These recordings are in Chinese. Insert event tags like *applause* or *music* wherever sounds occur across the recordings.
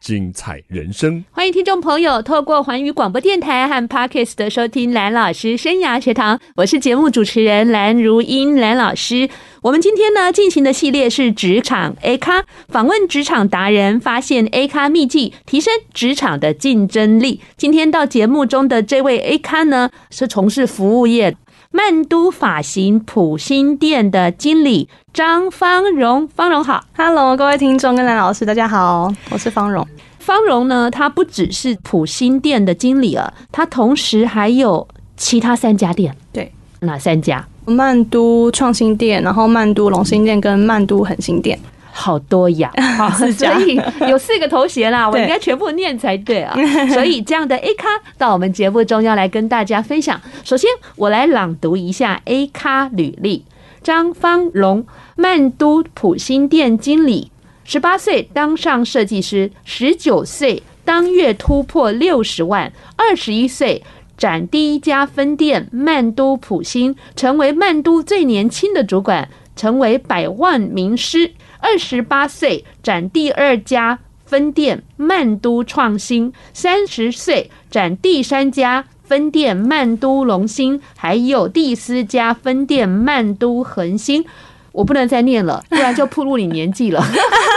精彩人生。欢迎听众朋友透过环宇广播电台和 Parkes 的收听蓝老师生涯学堂，我是节目主持人蓝如英蓝老师。我们今天呢进行的系列是职场 A 咖，访问职场达人，发现 A 咖秘技，提升职场的竞争力。今天到节目中的这位 A 咖呢，是从事服务业。曼都发型普心店的经理张芳荣，芳荣好，Hello，各位听众跟蓝老师，大家好，我是芳荣。芳荣呢，他不只是普心店的经理啊，她同时还有其他三家店，对，哪三家？曼都创新店，然后曼都龙兴店跟曼都恒星店。好多呀，*laughs* 好，所以有四个头衔啦，*laughs* 我应该全部念才对啊。*laughs* 所以这样的 A 咖到我们节目中要来跟大家分享。首先，我来朗读一下 A 咖履历：张芳蓉，曼都普心店经理，十八岁当上设计师，十九岁当月突破六十万，二十一岁展第一家分店曼都普心，成为曼都最年轻的主管，成为百万名师。二十八岁展第二家分店曼都创新，三十岁展第三家分店曼都龙兴，还有第四家分店曼都恒兴。我不能再念了，不然就暴露你年纪了。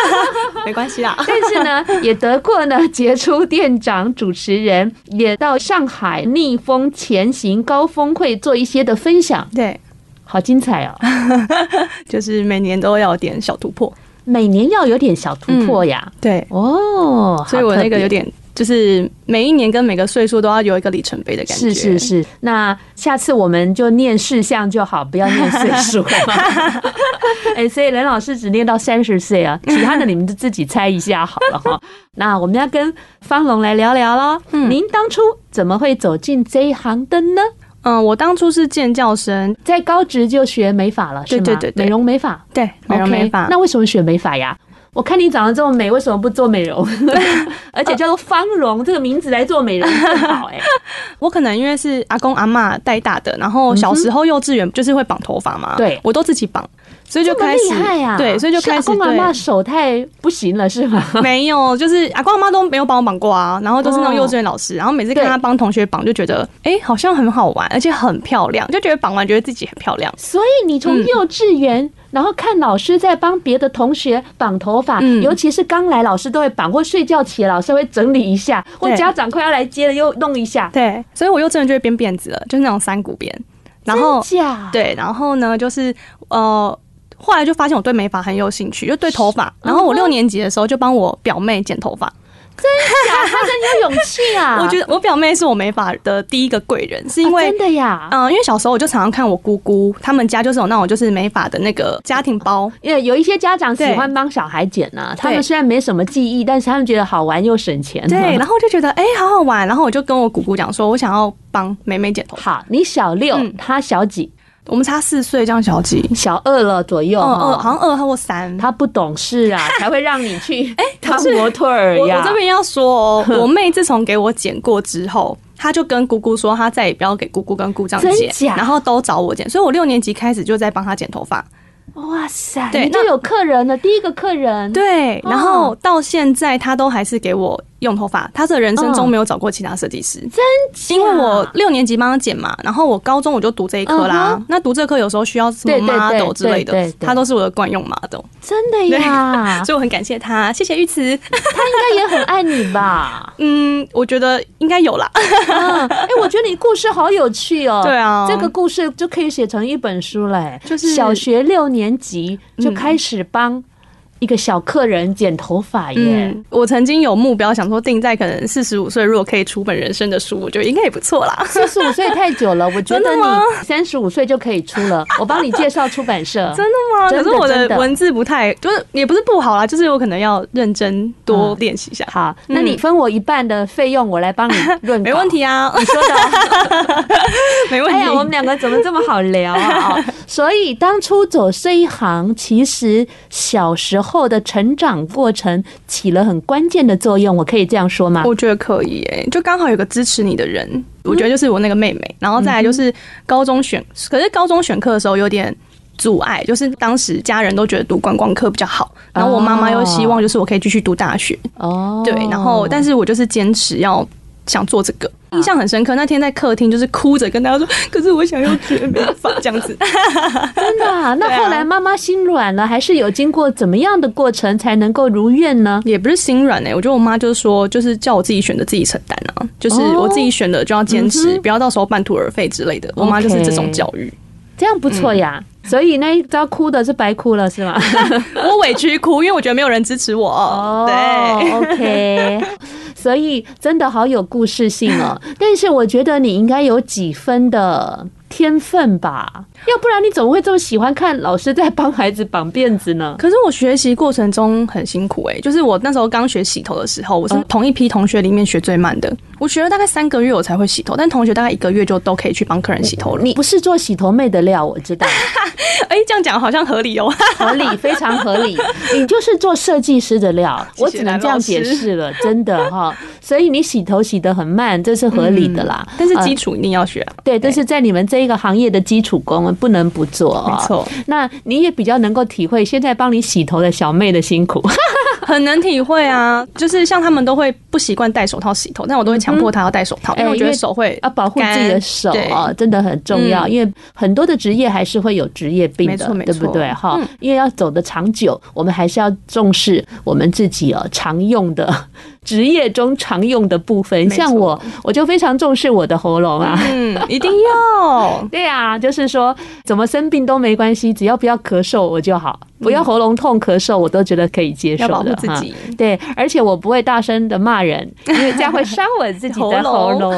*laughs* 没关系啦，但是呢，也得过呢杰出店长、主持人，也到上海逆风前行高峰会做一些的分享。对。好精彩哦！*laughs* 就是每年都要有点小突破，每年要有点小突破呀。嗯、对哦，所以我那个有点，就是每一年跟每个岁数都要有一个里程碑的感觉。是是是，那下次我们就念事项就好，不要念岁数。*laughs* 哎、欸，所以任老师只念到三十岁啊，其他的你们就自己猜一下好了哈。*laughs* 那我们要跟方龙来聊聊喽。嗯，您当初怎么会走进这一行的呢？嗯，我当初是建教生，在高职就学美发了，是吗？对对对，美容美发，对，美容美发。那为什么学美发呀？我看你长得这么美，为什么不做美容？*laughs* 而且叫做芳容这个名字来做美容更好哎。*laughs* 我可能因为是阿公阿嬷带大的，然后小时候幼稚园就是会绑头发嘛，对，我都自己绑。所以就开始，对，所以就开始。阿公阿妈手太不行了，是吗？没有，就是阿公阿妈都没有帮我绑过啊，然后都是那种幼稚园老师，然后每次看他帮同学绑，就觉得哎，好像很好玩，而且很漂亮，就觉得绑完觉得自己很漂亮。所以你从幼稚园，然后看老师在帮别的同学绑头发，尤其是刚来老师都会绑，或睡觉前老师会整理一下，或家长快要来接了又弄一下。对，所以我幼稚园就会编辫子了，就是那种三股辫。然后，对，然后呢，就是呃。后来就发现我对美发很有兴趣，就对头发。然后我六年级的时候就帮我表妹剪头发，真假？她真有勇气啊！*laughs* 我觉得我表妹是我美发的第一个贵人，是因为真的呀。嗯，因为小时候我就常常看我姑姑他们家就是有那种就是美发的那个家庭包，因为有一些家长喜欢帮小孩剪呢。他们虽然没什么记忆，但是他们觉得好玩又省钱。对，然后就觉得哎，好好玩。然后我就跟我姑姑讲说，我想要帮妹妹剪头发。好，你小六，她小几？我们差四岁，这样小几？小二了左右，二好像二或三。他不懂事啊，*laughs* 才会让你去 *laughs* 哎当模特儿呀。我这边要说哦，*laughs* 我妹自从给我剪过之后，她就跟姑姑说，她再也不要给姑姑跟姑丈剪，然后都找我剪。所以我六年级开始就在帮她剪头发。哇塞，对，就有客人了，第一个客人。对，然后到现在她都还是给我。用头发，他的人生中没有找过其他设计师，真因为我六年级帮他剪嘛，然后我高中我就读这一科啦。那读这科有时候需要什么 model 之类的，他都是我的惯用 model。真的呀，*laughs* 所以我很感谢他，谢谢玉慈，*laughs* 他应该也很爱你吧？*laughs* 嗯，我觉得应该有啦。哎，我觉得你故事好有趣哦。对啊，这个故事就可以写成一本书嘞。就是小学六年级就开始帮。一个小客人剪头发耶、嗯！我曾经有目标，想说定在可能四十五岁，如果可以出本人生的书，我觉得应该也不错啦。四十五岁太久了，我觉得你三十五岁就可以出了。我帮你介绍出版社。*laughs* 真的吗？可是我的文字不太，就是也不是不好啦，就是我可能要认真多练习一下、嗯。好，那你分我一半的费用，我来帮你论。没问题啊，你说的 *laughs* 没问题。哎呀，我们两个怎么这么好聊啊？所以当初走这一行，其实小时候。后的成长过程起了很关键的作用，我可以这样说吗？我觉得可以诶、欸，就刚好有个支持你的人，我觉得就是我那个妹妹。然后再来就是高中选，可是高中选课的时候有点阻碍，就是当时家人都觉得读观光科比较好，然后我妈妈又希望就是我可以继续读大学。哦，对，然后但是我就是坚持要。想做这个，印象很深刻。那天在客厅，就是哭着跟大家说：“ *laughs* 可是我想要绝美发这样子。*laughs* ”真的啊？那后来妈妈心软了，还是有经过怎么样的过程才能够如愿呢？也不是心软哎，我觉得我妈就是说，就是叫我自己选择，自己承担啊。就是我自己选的就要坚持，不要到时候半途而废之类的。我妈就是这种教育，这样不错呀。所以那一招哭的是白哭了是吗？*laughs* 我委屈哭，因为我觉得没有人支持我。哦、对，OK。所以真的好有故事性哦，但是我觉得你应该有几分的天分吧。要不然你怎么会这么喜欢看老师在帮孩子绑辫子呢？可是我学习过程中很辛苦哎、欸，就是我那时候刚学洗头的时候，我是同一批同学里面学最慢的。我学了大概三个月我才会洗头，但同学大概一个月就都可以去帮客人洗头了。你不是做洗头妹的料，我知道。*laughs* 哎，这样讲好像合理哦，合理，非常合理。*laughs* 你就是做设计师的料，我只能这样解释了，真的哈。所以你洗头洗得很慢，这是合理的啦。但是基础一定要学，对，但是在你们这一个行业的基础功。不能不做，没错。那你也比较能够体会现在帮你洗头的小妹的辛苦，*laughs* 很能体会啊。就是像他们都会不习惯戴手套洗头，但我都会强迫他要戴手套，因为我觉得手会要保护自己的手啊，真的很重要。因为很多的职业还是会有职业病的，对不对？哈，因为要走的长久，我们还是要重视我们自己哦常用的。*laughs* 职业中常用的部分，像我，我就非常重视我的喉咙啊，嗯，*laughs* 一定要，对啊，就是说怎么生病都没关系，只要不要咳嗽我就好，不要喉咙痛咳嗽我都觉得可以接受，护自己，对，而且我不会大声的骂人，*laughs* 因为这样会伤我自己的喉咙，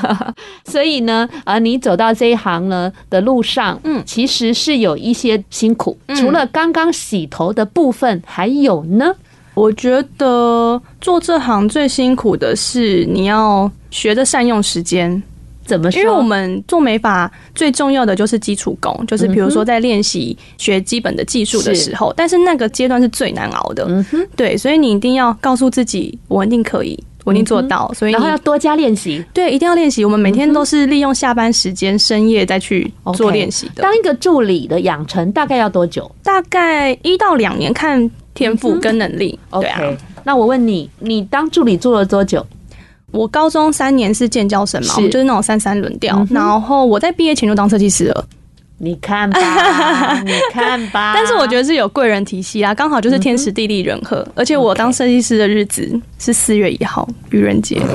*laughs* 所以呢，啊，你走到这一行呢的路上，嗯，其实是有一些辛苦，除了刚刚洗头的部分，还有呢。我觉得做这行最辛苦的是你要学着善用时间，怎么说？因为我们做美发最重要的就是基础功，就是比如说在练习学基本的技术的时候，但是那个阶段是最难熬的。嗯哼，对，所以你一定要告诉自己，我一定可以，我一定做到。所以然后要多加练习，对，一定要练习。我们每天都是利用下班时间深夜再去做练习的。当一个助理的养成大概要多久？大概一到两年，看。天赋跟能力，嗯、对啊。Okay, 那我问你，你当助理做了多久？我高中三年是建教生嘛，我们就是那种三三轮调。嗯、然后我在毕业前就当设计师了。你看吧，*laughs* 你看吧。但是我觉得是有贵人提携啦，刚好就是天时地利人和。嗯、而且我当设计师的日子是四月一号，愚人节。*laughs*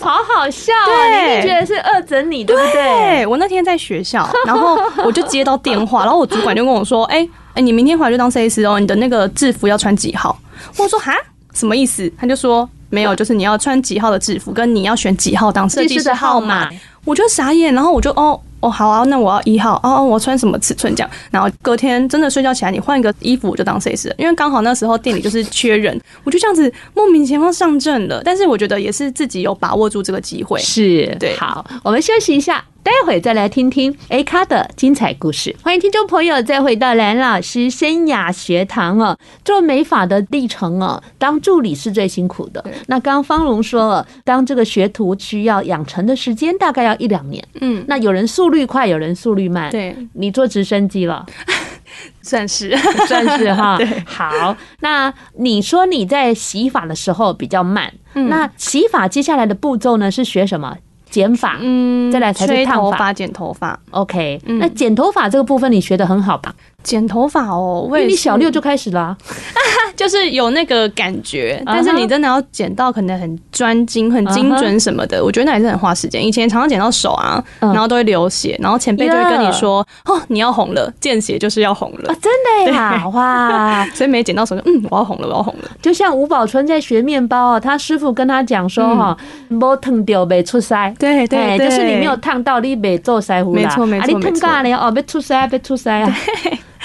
好好笑啊！对你觉得是恶整你，对不对？对，我那天在学校，*laughs* 然后我就接到电话，然后我主管就跟我说：“哎、欸。”哎，你明天回来就当设计师哦。你的那个制服要穿几号？我说哈，什么意思？他就说没有，就是你要穿几号的制服，跟你要选几号当设计师的号码。我就傻眼，然后我就哦哦好啊，那我要一号哦，我穿什么尺寸这样？然后隔天真的睡觉起来，你换一个衣服我就当设计师，因为刚好那时候店里就是缺人，我就这样子莫名其妙上阵了。但是我觉得也是自己有把握住这个机会，是对。好，我们休息一下。待会再来听听 A 咖的精彩故事。欢迎听众朋友再回到蓝老师生涯学堂哦。做美发的历程哦，当助理是最辛苦的。那刚刚芳蓉说了，当这个学徒需要养成的时间大概要一两年。嗯，那有人速率快，有人速率慢。对，你坐直升机了，*laughs* 算是 *laughs* 算是哈。*laughs* 对，好。那你说你在洗发的时候比较慢，那洗发接下来的步骤呢是学什么？剪发，嗯，再来才是烫发、剪头发。OK，那剪头发这个部分你学的很好吧？剪头发哦，因为你小六就开始啦，啊，*laughs* 就是有那个感觉。但是你真的要剪到可能很专精、很精准什么的，我觉得那也是很花时间。以前常常剪到手啊，然后都会流血，然后前辈就会跟你说：“哦，你要红了，见血就是要红了。”真的呀，哇！*laughs* 所以没剪到手就嗯，我要红了，我要红了。就像吴宝春在学面包啊，他师傅跟他讲说：“哈，没烫掉没出腮。”对对，就是你没有烫到，你没做腮胡啦。没错没错，啊你烫干了哦，没出腮，没出腮啊。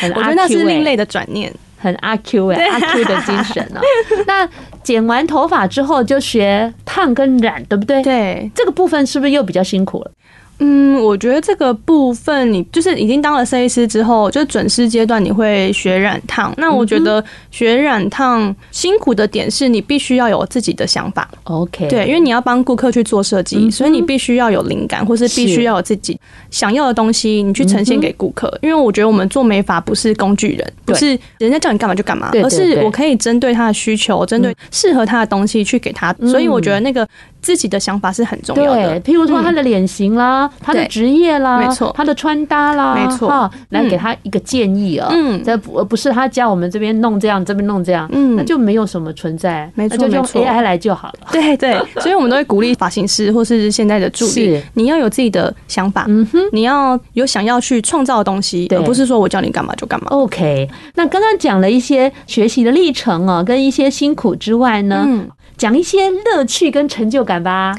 很我觉得那是另类的转念，很阿 Q 哎，阿 Q 的精神哦。*laughs* 那剪完头发之后就学烫跟染，对不对？对，这个部分是不是又比较辛苦了？嗯，我觉得这个部分，你就是已经当了设计师之后，就准师阶段你会学染烫。那我觉得学染烫辛苦的点是你必须要有自己的想法。OK，对，因为你要帮顾客去做设计，所以你必须要有灵感，或是必须要有自己想要的东西，你去呈现给顾客。因为我觉得我们做美发不是工具人，不是人家叫你干嘛就干嘛，而是我可以针对他的需求，针对适合他的东西去给他。所以我觉得那个自己的想法是很重要的。譬如说他的脸型啦。他的职业啦，没错，他的穿搭啦，没错，来给他一个建议啊，嗯，这不不是他教我们这边弄这样，这边弄这样，嗯，那就没有什么存在，没错，就用 AI 来就好了，*laughs* 对对，所以我们都会鼓励发型师或是现在的助理，你要有自己的想法，嗯哼，你要有想要去创造的东西，而不是说我叫你干嘛就干嘛。OK，那刚刚讲了一些学习的历程啊，跟一些辛苦之外呢，讲一些乐趣跟成就感吧。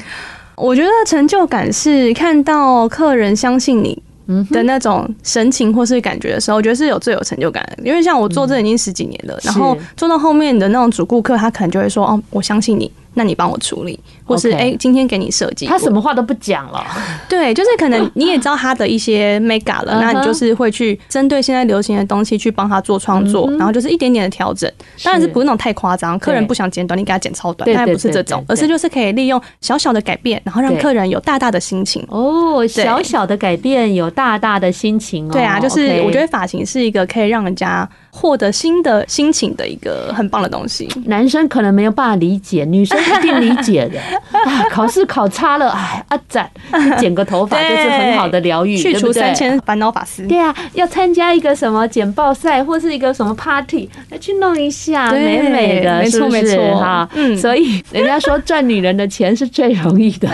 我觉得成就感是看到客人相信你的那种神情或是感觉的时候，我觉得是有最有成就感的。因为像我做这已经十几年了，然后做到后面的那种主顾客，他可能就会说：“哦，我相信你。”那你帮我处理，或是哎，今天给你设计，他什么话都不讲了。*laughs* 对，就是可能你也知道他的一些 *laughs* mega 了，那你就是会去针对现在流行的东西去帮他做创作，然后就是一点点的调整。当然是不是那种太夸张，客人不想剪短，你给他剪超短，当然不是这种，而是就是可以利用小小的改变，然后让客人有大大的心情。哦，小小的改变有大大的心情哦。对啊，就是我觉得发型是一个可以让人家获得新的心情的一个很棒的东西。男生可能没有办法理解，女生一定理解。*laughs* 啊，考试考差了，哎，阿展剪个头发 *laughs* 就是很好的疗愈，去除三千烦恼法丝。对啊，要参加一个什么剪报赛或是一个什么 party，来去弄一下，美美的，没错没错哈。嗯，所以人家说赚女人的钱是最容易的，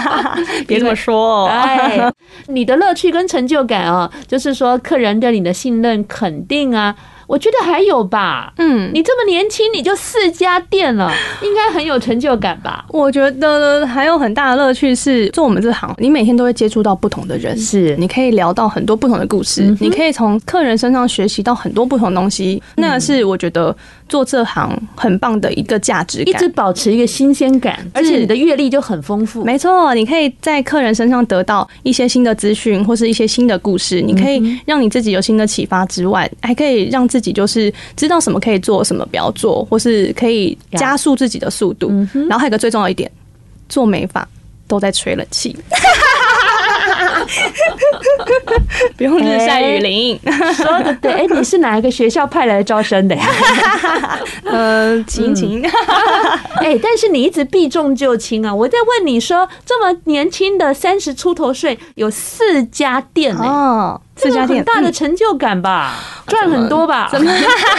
*laughs* 别这么说哦。哎，你的乐趣跟成就感哦，就是说客人对你的信任肯定啊。我觉得还有吧，嗯，你这么年轻你就四家店了，*gasps* 应该很有成就感吧？我觉得还有很大的乐趣是做我们这行，你每天都会接触到不同的人，是，你可以聊到很多不同的故事，你可以从客人身上学习到很多不同的东西，那个是我觉得做这行很棒的一个价值感，一直保持一个新鲜感，而且你的阅历就很丰富。没错，你可以在客人身上得到一些新的资讯，或是一些新的故事，你可以让你自己有新的启发之外，还可以让自己。就是知道什么可以做，什么不要做，或是可以加速自己的速度。然后还有一个最重要一点，做美发都在吹冷气。*laughs* *laughs* *laughs* *laughs* 不用日晒雨淋，说的对。*laughs* 哎，你是哪一个学校派来招生的呀？*laughs* 呃，晴晴。哎，但是你一直避重就轻啊！我在问你说，这么年轻的三十出头岁，有四家店哦，四家店，很大的成就感吧？赚很多吧？怎么？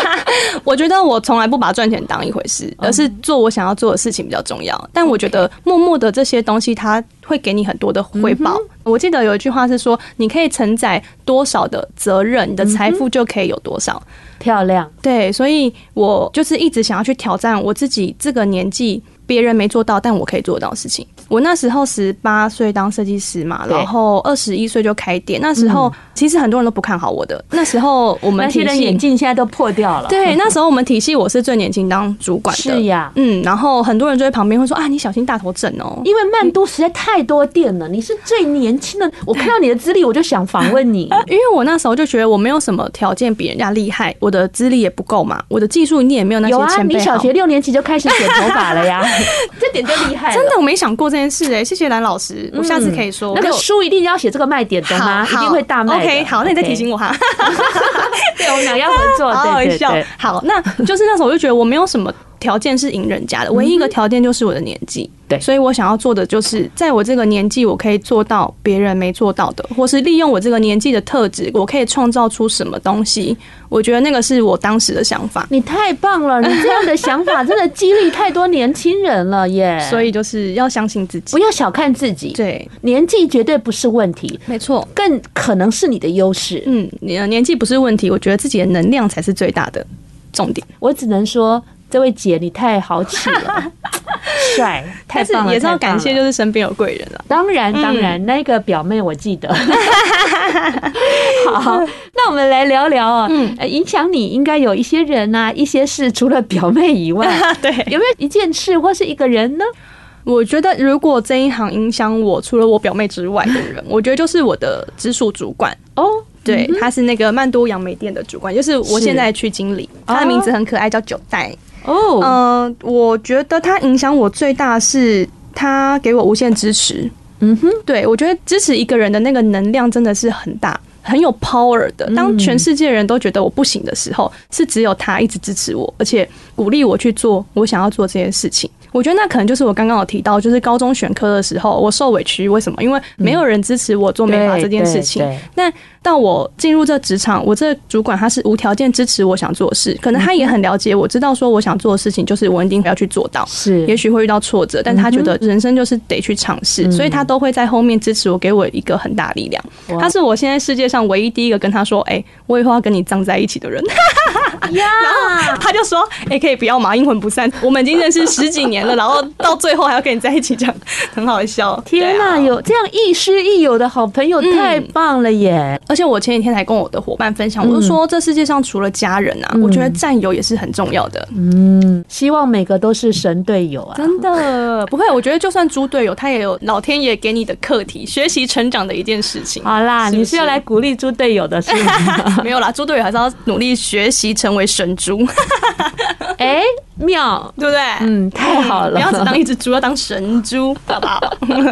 *laughs* 我觉得我从来不把赚钱当一回事，而是做我想要做的事情比较重要。但我觉得默默的这些东西，它会给你很多的回报。我记得有一句话是说，你可以承载多少的责任，你的财富就可以有多少。漂亮，对，所以我就是一直想要去挑战我自己这个年纪。别人没做到，但我可以做到的事情。我那时候十八岁当设计师嘛，然后二十一岁就开店。那时候其实很多人都不看好我的。那时候我们体系眼镜现在都破掉了。对，那时候我们体系我是最年轻当主管的。是呀，嗯，然后很多人就在旁边会说啊，你小心大头症哦，因为曼都实在太多店了，你是最年轻的。*laughs* 我看到你的资历，我就想访问你，*laughs* 因为我那时候就觉得我没有什么条件比人家厉害，我的资历也不够嘛，我的技术你也没有那些前辈好。有啊，你小学六年级就开始剪头发了呀，*laughs* 这点就。厉害，真的我没想过这件事哎，谢谢蓝老师，我下次可以说那个书一定要写这个卖点的吗？一定会大卖。OK，好，那你再提醒我哈。*laughs* 对，我们俩要合作，*laughs* 好好笑。好，那就是那时候我就觉得我没有什么。条件是赢人家的，唯一一个条件就是我的年纪。对，所以我想要做的就是，在我这个年纪，我可以做到别人没做到的，或是利用我这个年纪的特质，我可以创造出什么东西。我觉得那个是我当时的想法。你太棒了，你这样的想法真的激励太多年轻人了耶！所以就是要相信自己，不要小看自己。对，年纪绝对不是问题，没错，更可能是你的优势。嗯，你的年纪不是问题，我觉得自己的能量才是最大的重点。我只能说。这位姐，你太豪气了，*laughs* 帅，太棒了！也是要感谢，就是身边有贵人了。当然，当然，那个表妹我记得。*laughs* 好，那我们来聊聊哦，嗯，影响你应该有一些人呐，一些事，除了表妹以外，*laughs* 对，有没有一件事或是一个人呢？我觉得如果这一行影响我，除了我表妹之外的人，我觉得就是我的直属主管哦。对，他是那个曼都杨梅店的主管，就是我现在的区经理，他的名字很可爱，叫九代。哦，嗯，我觉得他影响我最大是他给我无限支持。嗯哼，对，我觉得支持一个人的那个能量真的是很大，很有 power 的。当全世界人都觉得我不行的时候，是只有他一直支持我，而且鼓励我去做我想要做这件事情。我觉得那可能就是我刚刚有提到，就是高中选科的时候，我受委屈，为什么？因为没有人支持我做美发这件事情。那到我进入这职场，我这主管他是无条件支持我想做的事，可能他也很了解，我知道说我想做的事情就是我一定要去做到，是也许会遇到挫折，但他觉得人生就是得去尝试，所以他都会在后面支持我，给我一个很大力量。他是我现在世界上唯一第一个跟他说：“哎，我以后要跟你葬在一起的人。” *laughs* 呀，然后他就说：“哎，可以不要嘛，阴魂不散。我们已经认识十几年了，然后到最后还要跟你在一起，这样很好笑。”天哪，有这样亦师亦友的好朋友，太棒了耶！而且我前几天才跟我的伙伴分享，我就说，这世界上除了家人啊，我觉得战友也是很重要的。嗯，希望每个都是神队友啊！真的 *laughs* 不会，我觉得就算猪队友，他也有老天爷给你的课题，学习成长的一件事情。好啦，你是要来鼓励猪队友的是吗？*laughs* 没有啦，猪队友还是要努力学习成为神猪。*laughs* 哎，妙，对不对？嗯，太好了，不要只当一只猪，要当神猪，好不好？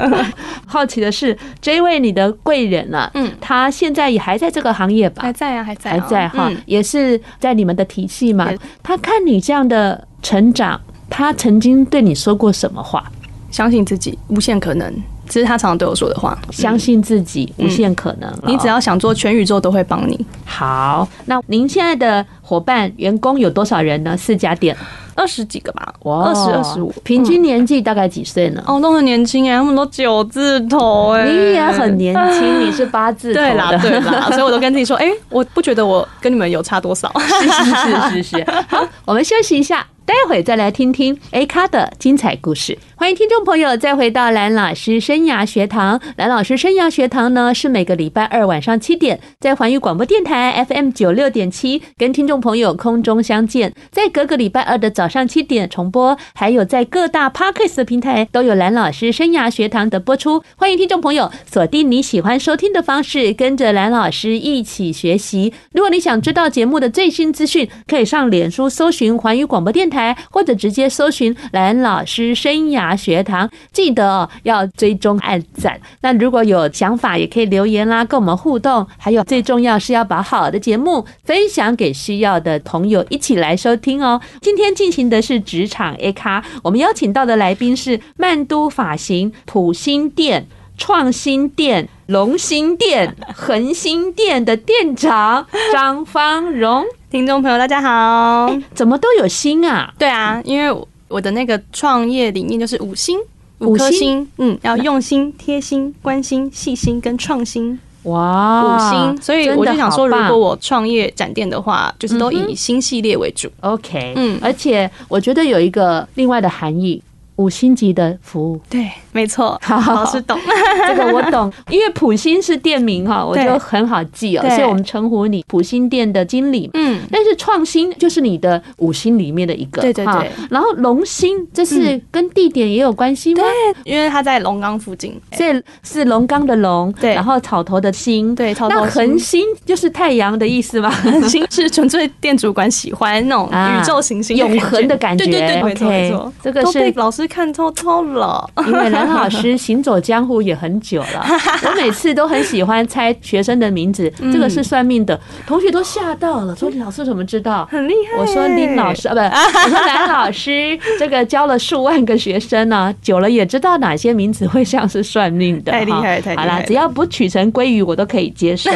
*laughs* 好奇的是，这位你的贵人啊，嗯，他现在也还在这个行业吧？还在啊，还在，还在哈，也是在你们的体系嘛。他看你这样的成长，他曾经对你说过什么话？相信自己，无限可能。这是他常常对我说的话。相信自己，无限可能。你只要想做，全宇宙都会帮你。好，那您现在的伙伴、员工有多少人呢？四家店，二十几个吧。哇，二十二十五，平均年纪大概几岁呢？哦，都很年轻哎，他们都九字头哎。你也很年轻，你是八字头。对啦，*laughs* 对啦，所以我都跟自己说，哎，我不觉得我跟你们有差多少。是是是是是。好，我们休息一下。待会再来听听 A 咖的精彩故事。欢迎听众朋友再回到蓝老师生涯学堂。蓝老师生涯学堂呢，是每个礼拜二晚上七点在环宇广播电台 FM 九六点七跟听众朋友空中相见，在各个礼拜二的早上七点重播，还有在各大 Podcast 的平台都有蓝老师生涯学堂的播出。欢迎听众朋友锁定你喜欢收听的方式，跟着蓝老师一起学习。如果你想知道节目的最新资讯，可以上脸书搜寻环宇广播电台。或者直接搜寻蓝老师生涯学堂，记得哦，要追踪按赞。那如果有想法，也可以留言啦，跟我们互动。还有最重要是要把好的节目分享给需要的朋友，一起来收听哦。今天进行的是职场 A 咖，我们邀请到的来宾是曼都发型、普新店、创新店、龙兴店、*laughs* 恒兴店的店长张芳荣。听众朋友，大家好！欸，怎么都有心啊？对啊，因为我的那个创业理念就是五星，五颗星，嗯，要用心、贴心、关心、细心跟创新。哇，五星！所以我就想说，如果我创业展店的话，就是都以新系列为主。OK，嗯，而且我觉得有一个另外的含义。五星级的服务，对，没错，好，老师懂。*laughs* 这个我懂，因为普星是店名哈，我就很好记哦，所以我们称呼你普星店的经理。嗯，但是创新就是你的五星里面的一个，对对对。然后龙兴这是跟地点也有关系吗？对，因为它在龙岗附近，所以是龙岗的龙，对，然后草头的兴，对，草头。那恒星就是太阳的意思吗？恒星是纯粹店主管喜欢那种宇宙行星永恒的感觉，对对对，没错没错，这个是老师。看透透了，*laughs* 因为蓝老师行走江湖也很久了，*laughs* 我每次都很喜欢猜学生的名字，这个是算命的，同学都吓到了，说老师怎么知道？很厉害。我说林老师啊，不，*laughs* 我说蓝老师，这个教了数万个学生呢，久了也知道哪些名字会像是算命的，太厉害，太厉害。好了，只要不取成鲑鱼，我都可以接受。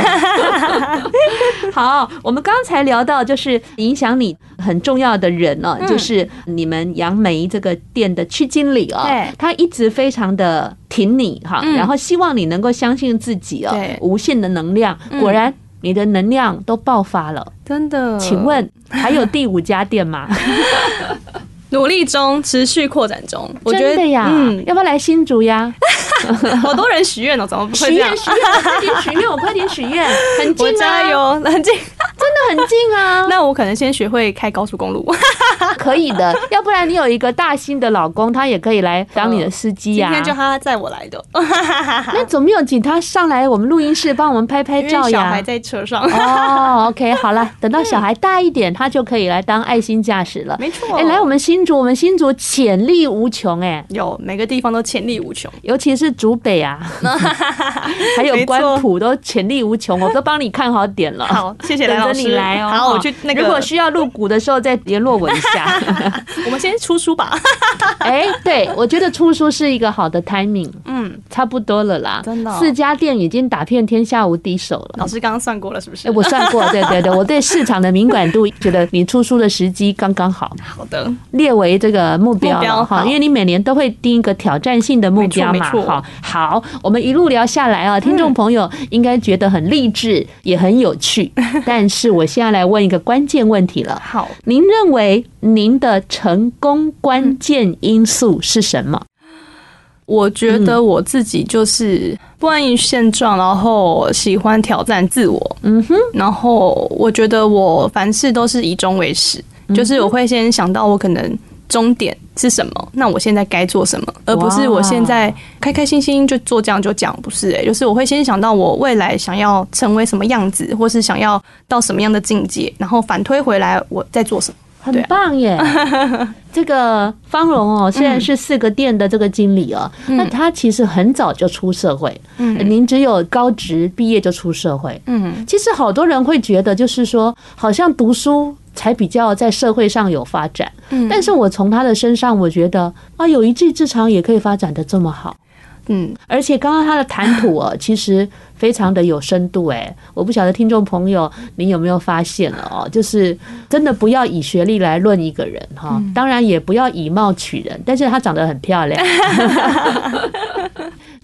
好，我们刚才聊到就是影响你很重要的人呢，就是你们杨梅这个店的经理哦，他一直非常的挺你哈，然后希望你能够相信自己哦，无限的能量，果然你的能量都爆发了，真的。请问还有第五家店吗？努力中，持续扩展中。我觉得呀，嗯，要不要来新竹呀？*laughs* 好多人许愿哦，怎么不会许愿？许愿，快点许愿，我快点许愿，*laughs* 很近啊，加油，很近，*laughs* 真的很近啊。那我可能先学会开高速公路。可以的。要不然你有一个大新的老公，他也可以来当你的司机呀、啊。今天就他载我来的。那总没有请他上来我们录音室帮我们拍拍照呀？小孩在车上。哦，OK，好了，等到小孩大一点，他就可以来当爱心驾驶了。没错。哎，来我们新竹，我们新竹潜力无穷哎，有每个地方都潜力无穷，尤其是竹北啊，*laughs* 还有关埔都潜力无穷，我都帮你看好点了。好，谢谢来老师。你来哦。好，我去那个。如果需要入股的时候，再联络我一下。*laughs* 我们先出书吧。*laughs* 哎，对，我觉得出书是一个好的 timing。嗯，差不多了啦。真的，四家店已经打遍天下无敌手了。老师刚刚算过了，是不是？哎，我算过，对对对，我对市场的敏感度觉得你出书的时机刚刚好。好的，列为这个目标哈，因为你每年都会定一个挑战性的目标嘛。好，好，我们一路聊下来啊，听众朋友应该觉得很励志，也很有趣。*laughs* 但是我现在来问一个关键问题了。好，您认为您的成功关键因素是什么？我觉得我自己就是不安于现状，然后喜欢挑战自我。嗯哼，然后我觉得我凡事都是以终为始，就是我会先想到我可能终点是什么，那我现在该做什么，而不是我现在开开心心就做这样就讲，不是诶、欸，就是我会先想到我未来想要成为什么样子，或是想要到什么样的境界，然后反推回来我在做什么。很棒耶！*laughs* 这个方荣哦，虽然是四个店的这个经理哦，那他其实很早就出社会。嗯，您只有高职毕业就出社会。嗯，其实好多人会觉得，就是说，好像读书才比较在社会上有发展。嗯，但是我从他的身上，我觉得啊，有一技之长也可以发展的这么好。嗯，而且刚刚他的谈吐哦，其实非常的有深度哎，我不晓得听众朋友您有没有发现了哦，就是真的不要以学历来论一个人哈，当然也不要以貌取人，但是她长得很漂亮。*laughs*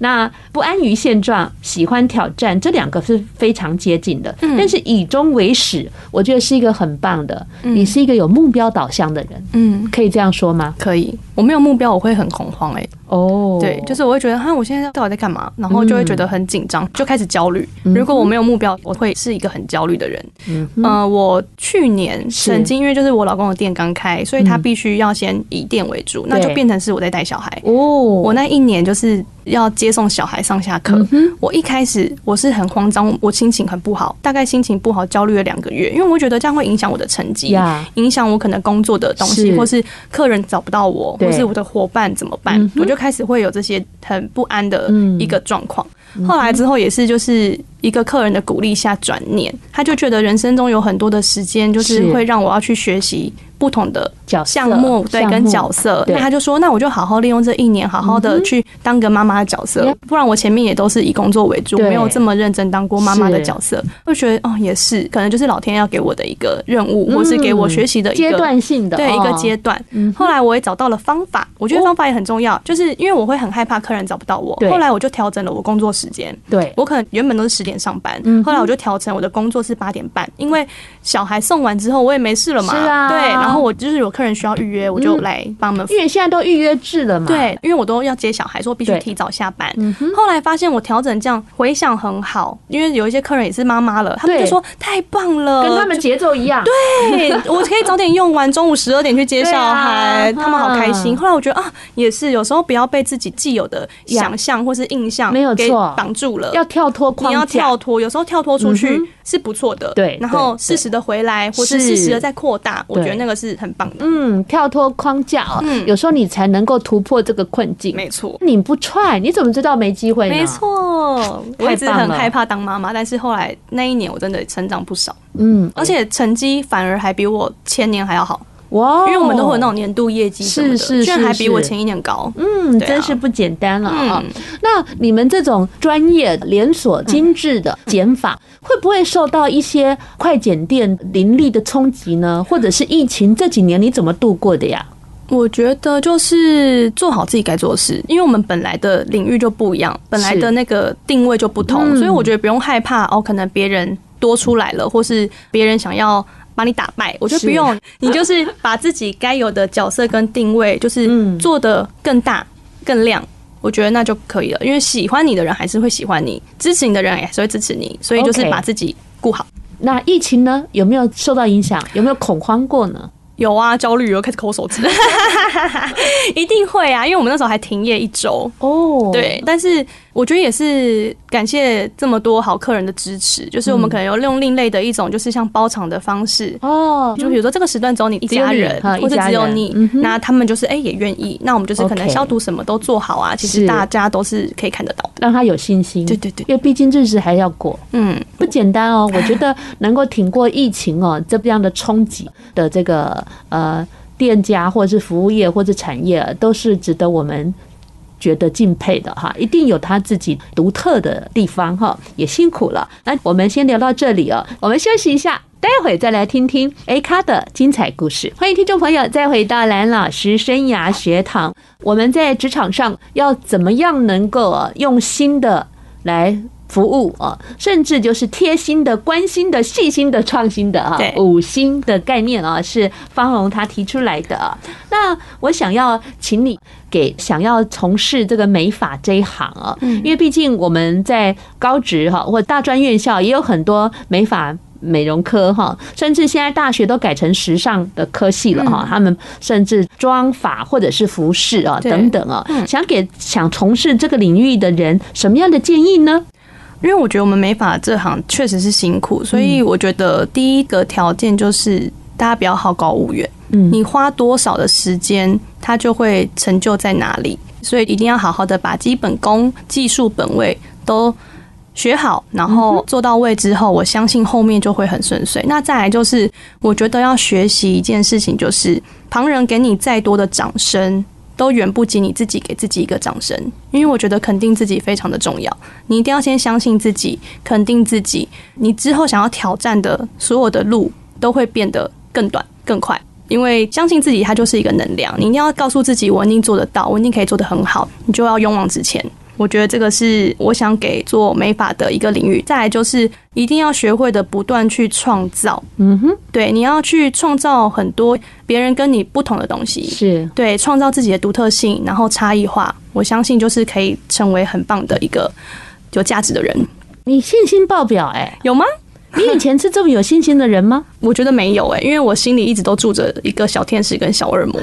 那不安于现状，喜欢挑战，这两个是非常接近的。但是以终为始，我觉得是一个很棒的。你是一个有目标导向的人，嗯，可以这样说吗？可以。我没有目标，我会很恐慌哎。哦，对，就是我会觉得，哈，我现在到底在干嘛？然后就会觉得很紧张，就开始焦虑。如果我没有目标，我会是一个很焦虑的人。嗯，呃，我去年曾经因为就是我老公的店刚开，所以他必须要先以店为主，那就变成是我在带小孩。哦，我那一年就是。要接送小孩上下课，我一开始我是很慌张，我心情很不好，大概心情不好，焦虑了两个月，因为我觉得这样会影响我的成绩，影响我可能工作的东西，或是客人找不到我，或是我的伙伴怎么办，我就开始会有这些很不安的一个状况。后来之后也是就是一个客人的鼓励下转念，他就觉得人生中有很多的时间，就是会让我要去学习。不同的项目，对，跟角色，那他就说，那我就好好利用这一年，好好的去当个妈妈的角色，不然我前面也都是以工作为主，没有这么认真当过妈妈的角色。会觉得哦，也是，可能就是老天要给我的一个任务，或是给我学习的一个阶段性的对一个阶段。后来我也找到了方法，我觉得方法也很重要，就是因为我会很害怕客人找不到我，后来我就调整了我工作时间。对，我可能原本都是十点上班，后来我就调成我的工作是八点半，因为小孩送完之后我也没事了嘛。是啊，对。然后我就是有客人需要预约，我就来帮他们。因为现在都预约制了嘛。对，因为我都要接小孩，所以我必须提早下班。后来发现我调整这样回想很好，因为有一些客人也是妈妈了，他们就说太棒了，跟他们节奏一样。对，我可以早点用完，中午十二点去接小孩，他们好开心。后来我觉得啊，也是有时候不要被自己既有的想象或是印象没有给绑住了，要跳脱框跳脱，有时候跳脱出去是不错的。对，然后适时的回来，或是适时的再扩大，我觉得那个是很棒的。嗯，跳脱框架，嗯，有时候你才能够突破这个困境。没错，你不踹，你怎么知道没机会呢？没错，我一直很害怕当妈妈，但是后来那一年我真的成长不少。嗯，而且成绩反而还比我前年还要好。哇，因为我们都会有那种年度业绩，是是，居然还比我前一年高。嗯，真是不简单了啊。那你们这种专业连锁精致的减法，会不会受到一些快减店林立的冲击呢？或者是疫情这几年你怎么度过的呀？我觉得就是做好自己该做的事，因为我们本来的领域就不一样，本来的那个定位就不同，所以我觉得不用害怕哦，可能别人多出来了，或是别人想要。把你打败，我觉得不用，*laughs* 你就是把自己该有的角色跟定位，就是做得更大、更亮，我觉得那就可以了。因为喜欢你的人还是会喜欢你，支持你的人也是会支持你，所以就是把自己顾好。那疫情呢，有没有受到影响？有没有恐慌过呢？有啊，焦虑又开始抠手指，*laughs* *laughs* 一定会啊，因为我们那时候还停业一周。哦。对，但是我觉得也是感谢这么多好客人的支持，就是我们可能有用另类的一种，就是像包场的方式哦。就比如说这个时段只有你一家人，或者只有你，那他们就是哎也愿意，那我们就是可能消毒什么都做好啊。其实大家都是可以看得到，让他有信心。对对对，因为毕竟日子还要过，嗯，不简单哦。*laughs* 我觉得能够挺过疫情哦，这样的冲击的这个。呃，店家或者是服务业或者产业都是值得我们觉得敬佩的哈，一定有他自己独特的地方哈，也辛苦了。那我们先聊到这里哦，我们休息一下，待会再来听听 A 咖的精彩故事。欢迎听众朋友再回到蓝老师生涯学堂，我们在职场上要怎么样能够用心的来。服务啊，甚至就是贴心的、关心的、细心的、创新的啊，五星的概念啊，是方荣他提出来的。那我想要请你给想要从事这个美发这一行啊，因为毕竟我们在高职哈或大专院校也有很多美发美容科哈，甚至现在大学都改成时尚的科系了哈，他们甚至妆法或者是服饰啊等等啊，想给想从事这个领域的人什么样的建议呢？因为我觉得我们美发这行确实是辛苦，所以我觉得第一个条件就是大家不要好高骛远。嗯，你花多少的时间，它就会成就在哪里。所以一定要好好的把基本功、技术本位都学好，然后做到位之后，我相信后面就会很顺遂。那再来就是，我觉得要学习一件事情，就是旁人给你再多的掌声。都远不及你自己给自己一个掌声，因为我觉得肯定自己非常的重要。你一定要先相信自己，肯定自己，你之后想要挑战的所有的路都会变得更短更快。因为相信自己，它就是一个能量。你一定要告诉自己，我一定做得到，我一定可以做得很好，你就要勇往直前。我觉得这个是我想给做美发的一个领域。再来就是一定要学会的不断去创造，嗯哼，对，你要去创造很多别人跟你不同的东西，是对，创造自己的独特性，然后差异化。我相信就是可以成为很棒的一个有价值的人。你信心爆表哎、欸，有吗？*laughs* 你以前是这么有信心的人吗？*laughs* 我觉得没有哎、欸，因为我心里一直都住着一个小天使跟小恶魔。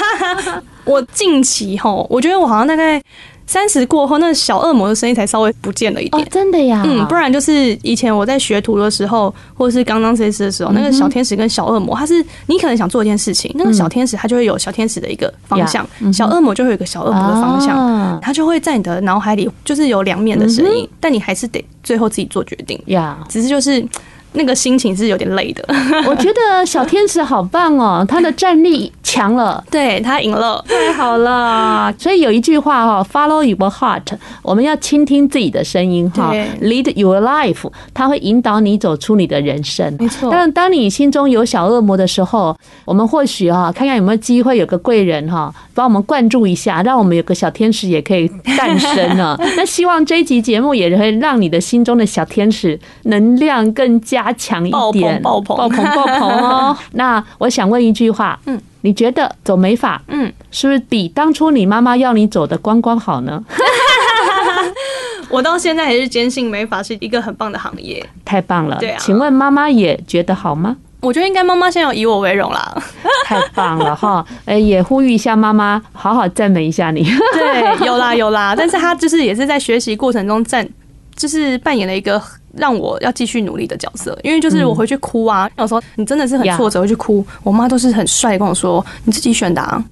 *laughs* 我近期吼，我觉得我好像大概。三十过后，那小恶魔的声音才稍微不见了一点。哦，真的呀？嗯，不然就是以前我在学徒的时候，或者是刚刚这次的时候，那个小天使跟小恶魔，他是你可能想做一件事情，那个小天使他就会有小天使的一个方向，小恶魔就会有一个小恶魔的方向，他就会在你的脑海里就是有两面的声音，但你还是得最后自己做决定呀。只是就是。那个心情是有点累的，*laughs* 我觉得小天使好棒哦，他的战力强了，对，他赢了，太好了。*laughs* 所以有一句话哈，Follow your heart，我们要倾听自己的声音哈，Lead your life，他会引导你走出你的人生，没错。但当你心中有小恶魔的时候，我们或许哈，看看有没有机会有个贵人哈，帮我们灌注一下，让我们有个小天使也可以诞生呢。*laughs* 那希望这一集节目也会让你的心中的小天使能量更加。加强一点，爆棚爆棚爆棚哦！*laughs* 那我想问一句话，嗯，你觉得走美法，嗯，是不是比当初你妈妈要你走的观光好呢？*laughs* 我到现在还是坚信美法是一个很棒的行业，太棒了。对啊，请问妈妈也觉得好吗？我觉得应该妈妈先要以我为荣啦。*laughs* 太棒了哈！哎，也呼吁一下妈妈，好好赞美一下你。对，有啦有啦，但是她就是也是在学习过程中赞，就是扮演了一个。让我要继续努力的角色，因为就是我回去哭啊，有时候你真的是很挫折，回去哭，我妈都是很帅跟我说：“你自己选的啊。”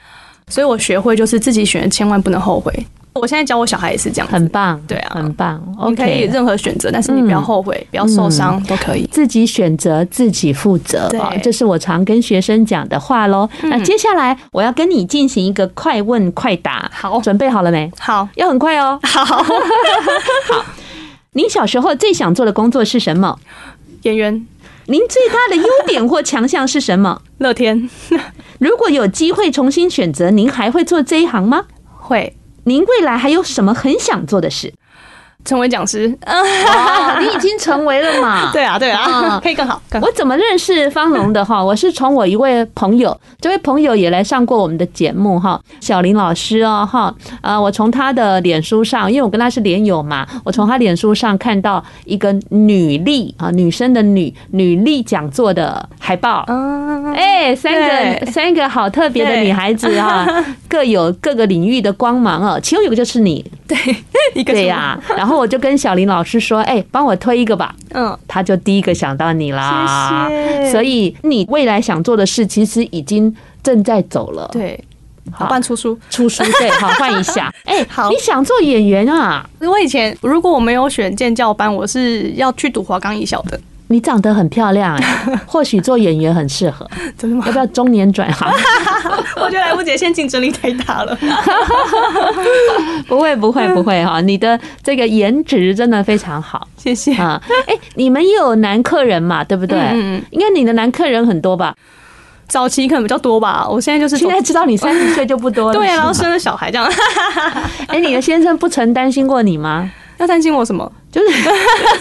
所以我学会就是自己选，千万不能后悔。我现在教我小孩也是这样，很棒，对啊，很棒。你可以任何选择，但是你不要后悔，不要受伤都可以。自己选择，自己负责啊，这是我常跟学生讲的话喽。那接下来我要跟你进行一个快问快答，好，准备好了没？好，要很快哦。好，好。您小时候最想做的工作是什么？演员。您最大的优点或强项是什么？*laughs* 乐天。*laughs* 如果有机会重新选择，您还会做这一行吗？会。您未来还有什么很想做的事？成为讲师。哦，你已经成为了嘛？*laughs* 对啊，对啊，可以更好。更好。我怎么认识方龙的哈？我是从我一位朋友，这位朋友也来上过我们的节目哈，小林老师哦哈。呃，我从他的脸书上，因为我跟他是连友嘛，我从他脸书上看到一个女力啊，女生的女女力讲座的海报。嗯，哎，三个三个好特别的女孩子哈，各有各个领域的光芒哦。其中有个就是你，*laughs* 对，一个对呀。然后我就跟小林老师说：“哎，帮我推一个吧。”嗯，他就第一个想到你啦。谢谢。所以你未来想做的事，其实已经正在走了。对，好，办出书，出书。*laughs* 对，好，换一下。*laughs* 哎，好，你想做演员啊？我以前如果我没有选建教班，我是要去读华冈艺校的。你长得很漂亮哎，*laughs* 或许做演员很适合。真的吗？要不要中年转行？*laughs* 我觉得来不及，现在竞争力太大了。*laughs* 不会不会不会哈，你的这个颜值真的非常好，谢谢啊。哎，你们也有男客人嘛？对不对？嗯，应该你的男客人很多吧？早期可能比较多吧。我现在就是现在知道你三十岁就不多了，对，然后生了小孩这样。哎，你的先生不曾担心过你吗？要担心我什么？就是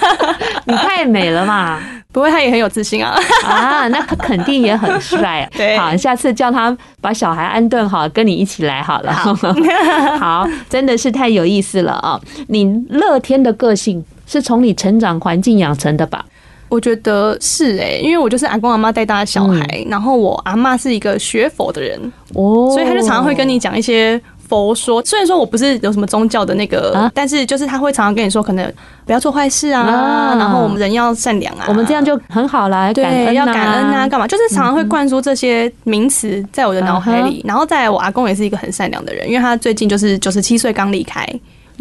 *laughs* 你太美了嘛？不过，他也很有自信啊！啊，那他肯定也很帅。*laughs* 对，好，下次叫他把小孩安顿好，跟你一起来好了。好，*laughs* 好，真的是太有意思了啊！你乐天的个性是从你成长环境养成的吧？我觉得是哎、欸，因为我就是阿公阿妈带大的小孩，嗯、然后我阿妈是一个学佛的人哦，所以他就常常会跟你讲一些。佛说，虽然说我不是有什么宗教的那个，啊、但是就是他会常常跟你说，可能不要做坏事啊，啊然后我们人要善良啊，我们这样就很好啦。对，感要感恩啊，干嘛？就是常常会灌输这些名词在我的脑海里。嗯、然后再来，我阿公也是一个很善良的人，因为他最近就是九十七岁刚离开。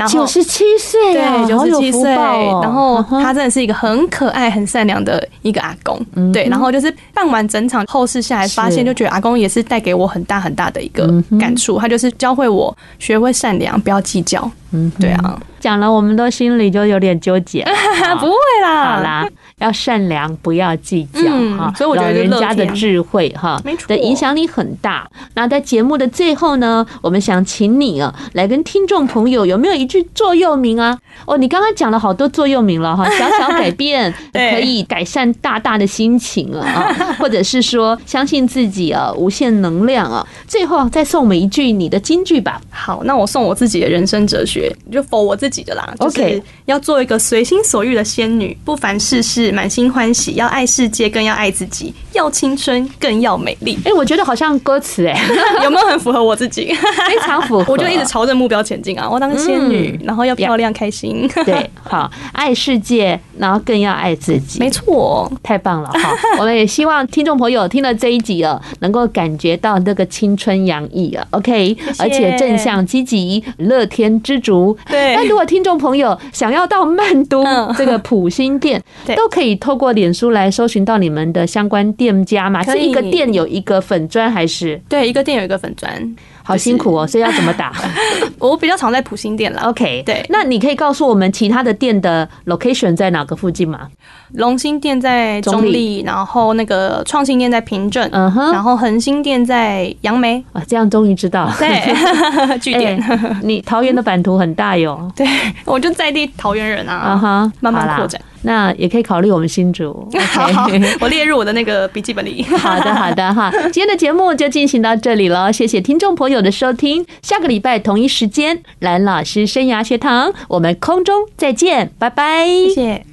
九十七岁，对，九十七岁，然后他真的是一个很可爱、很善良的一个阿公，对，然后就是办完整场后事下来，发现就觉得阿公也是带给我很大很大的一个感触，他就是教会我学会善良，不要计较，嗯，对啊，讲了我们都心里就有点纠结，*laughs* 不会啦，好啦。要善良，不要计较哈。嗯、所以我觉得老人家的智慧哈，的影响力很大。那在节目的最后呢，我们想请你啊，来跟听众朋友有没有一句座右铭啊？哦，你刚刚讲了好多座右铭了哈，*laughs* 小小改变可以改善大大的心情啊，*laughs* 或者是说相信自己啊，无限能量啊。最后再送我们一句你的金句吧。好，那我送我自己的人生哲学，就 for 我自己的啦。OK，要做一个随心所欲的仙女，不凡事事。满心欢喜，要爱世界，更要爱自己；要青春，更要美丽。哎，我觉得好像歌词哎，*laughs* 有没有很符合我自己？*laughs* 非常符合，我就一直朝着目标前进啊！我当个仙女，然后要漂亮、开心。对，好，爱世界，然后更要爱自己。没错，太棒了！好，*laughs* 我们也希望听众朋友听了这一集啊，能够感觉到那个青春洋溢啊。OK，而且正向积极、乐天知足。对。那如果听众朋友想要到曼都这个普心店，都可以。透过脸书来搜寻到你们的相关店家吗？是一个店有一个粉砖还是？对，一个店有一个粉砖。好辛苦哦，所以要怎么打？*laughs* 我比较常在普心店了。OK，对，那你可以告诉我们其他的店的 location 在哪个附近吗？龙兴店在中立，然后那个创新店在平镇，嗯哼，然后恒星店在杨梅。啊，这样终于知道了。对，*laughs* 据点。你桃园的版图很大哟。对，我就在地桃园人啊。嗯哼，慢慢扩展。那也可以考虑我们新竹。*laughs* 好，我列入我的那个笔记本里。*laughs* 好的，好的哈。今天的节目就进行到这里了，谢谢听众朋友的收听。下个礼拜同一时间，蓝老师生涯学堂，我们空中再见，拜拜，谢谢。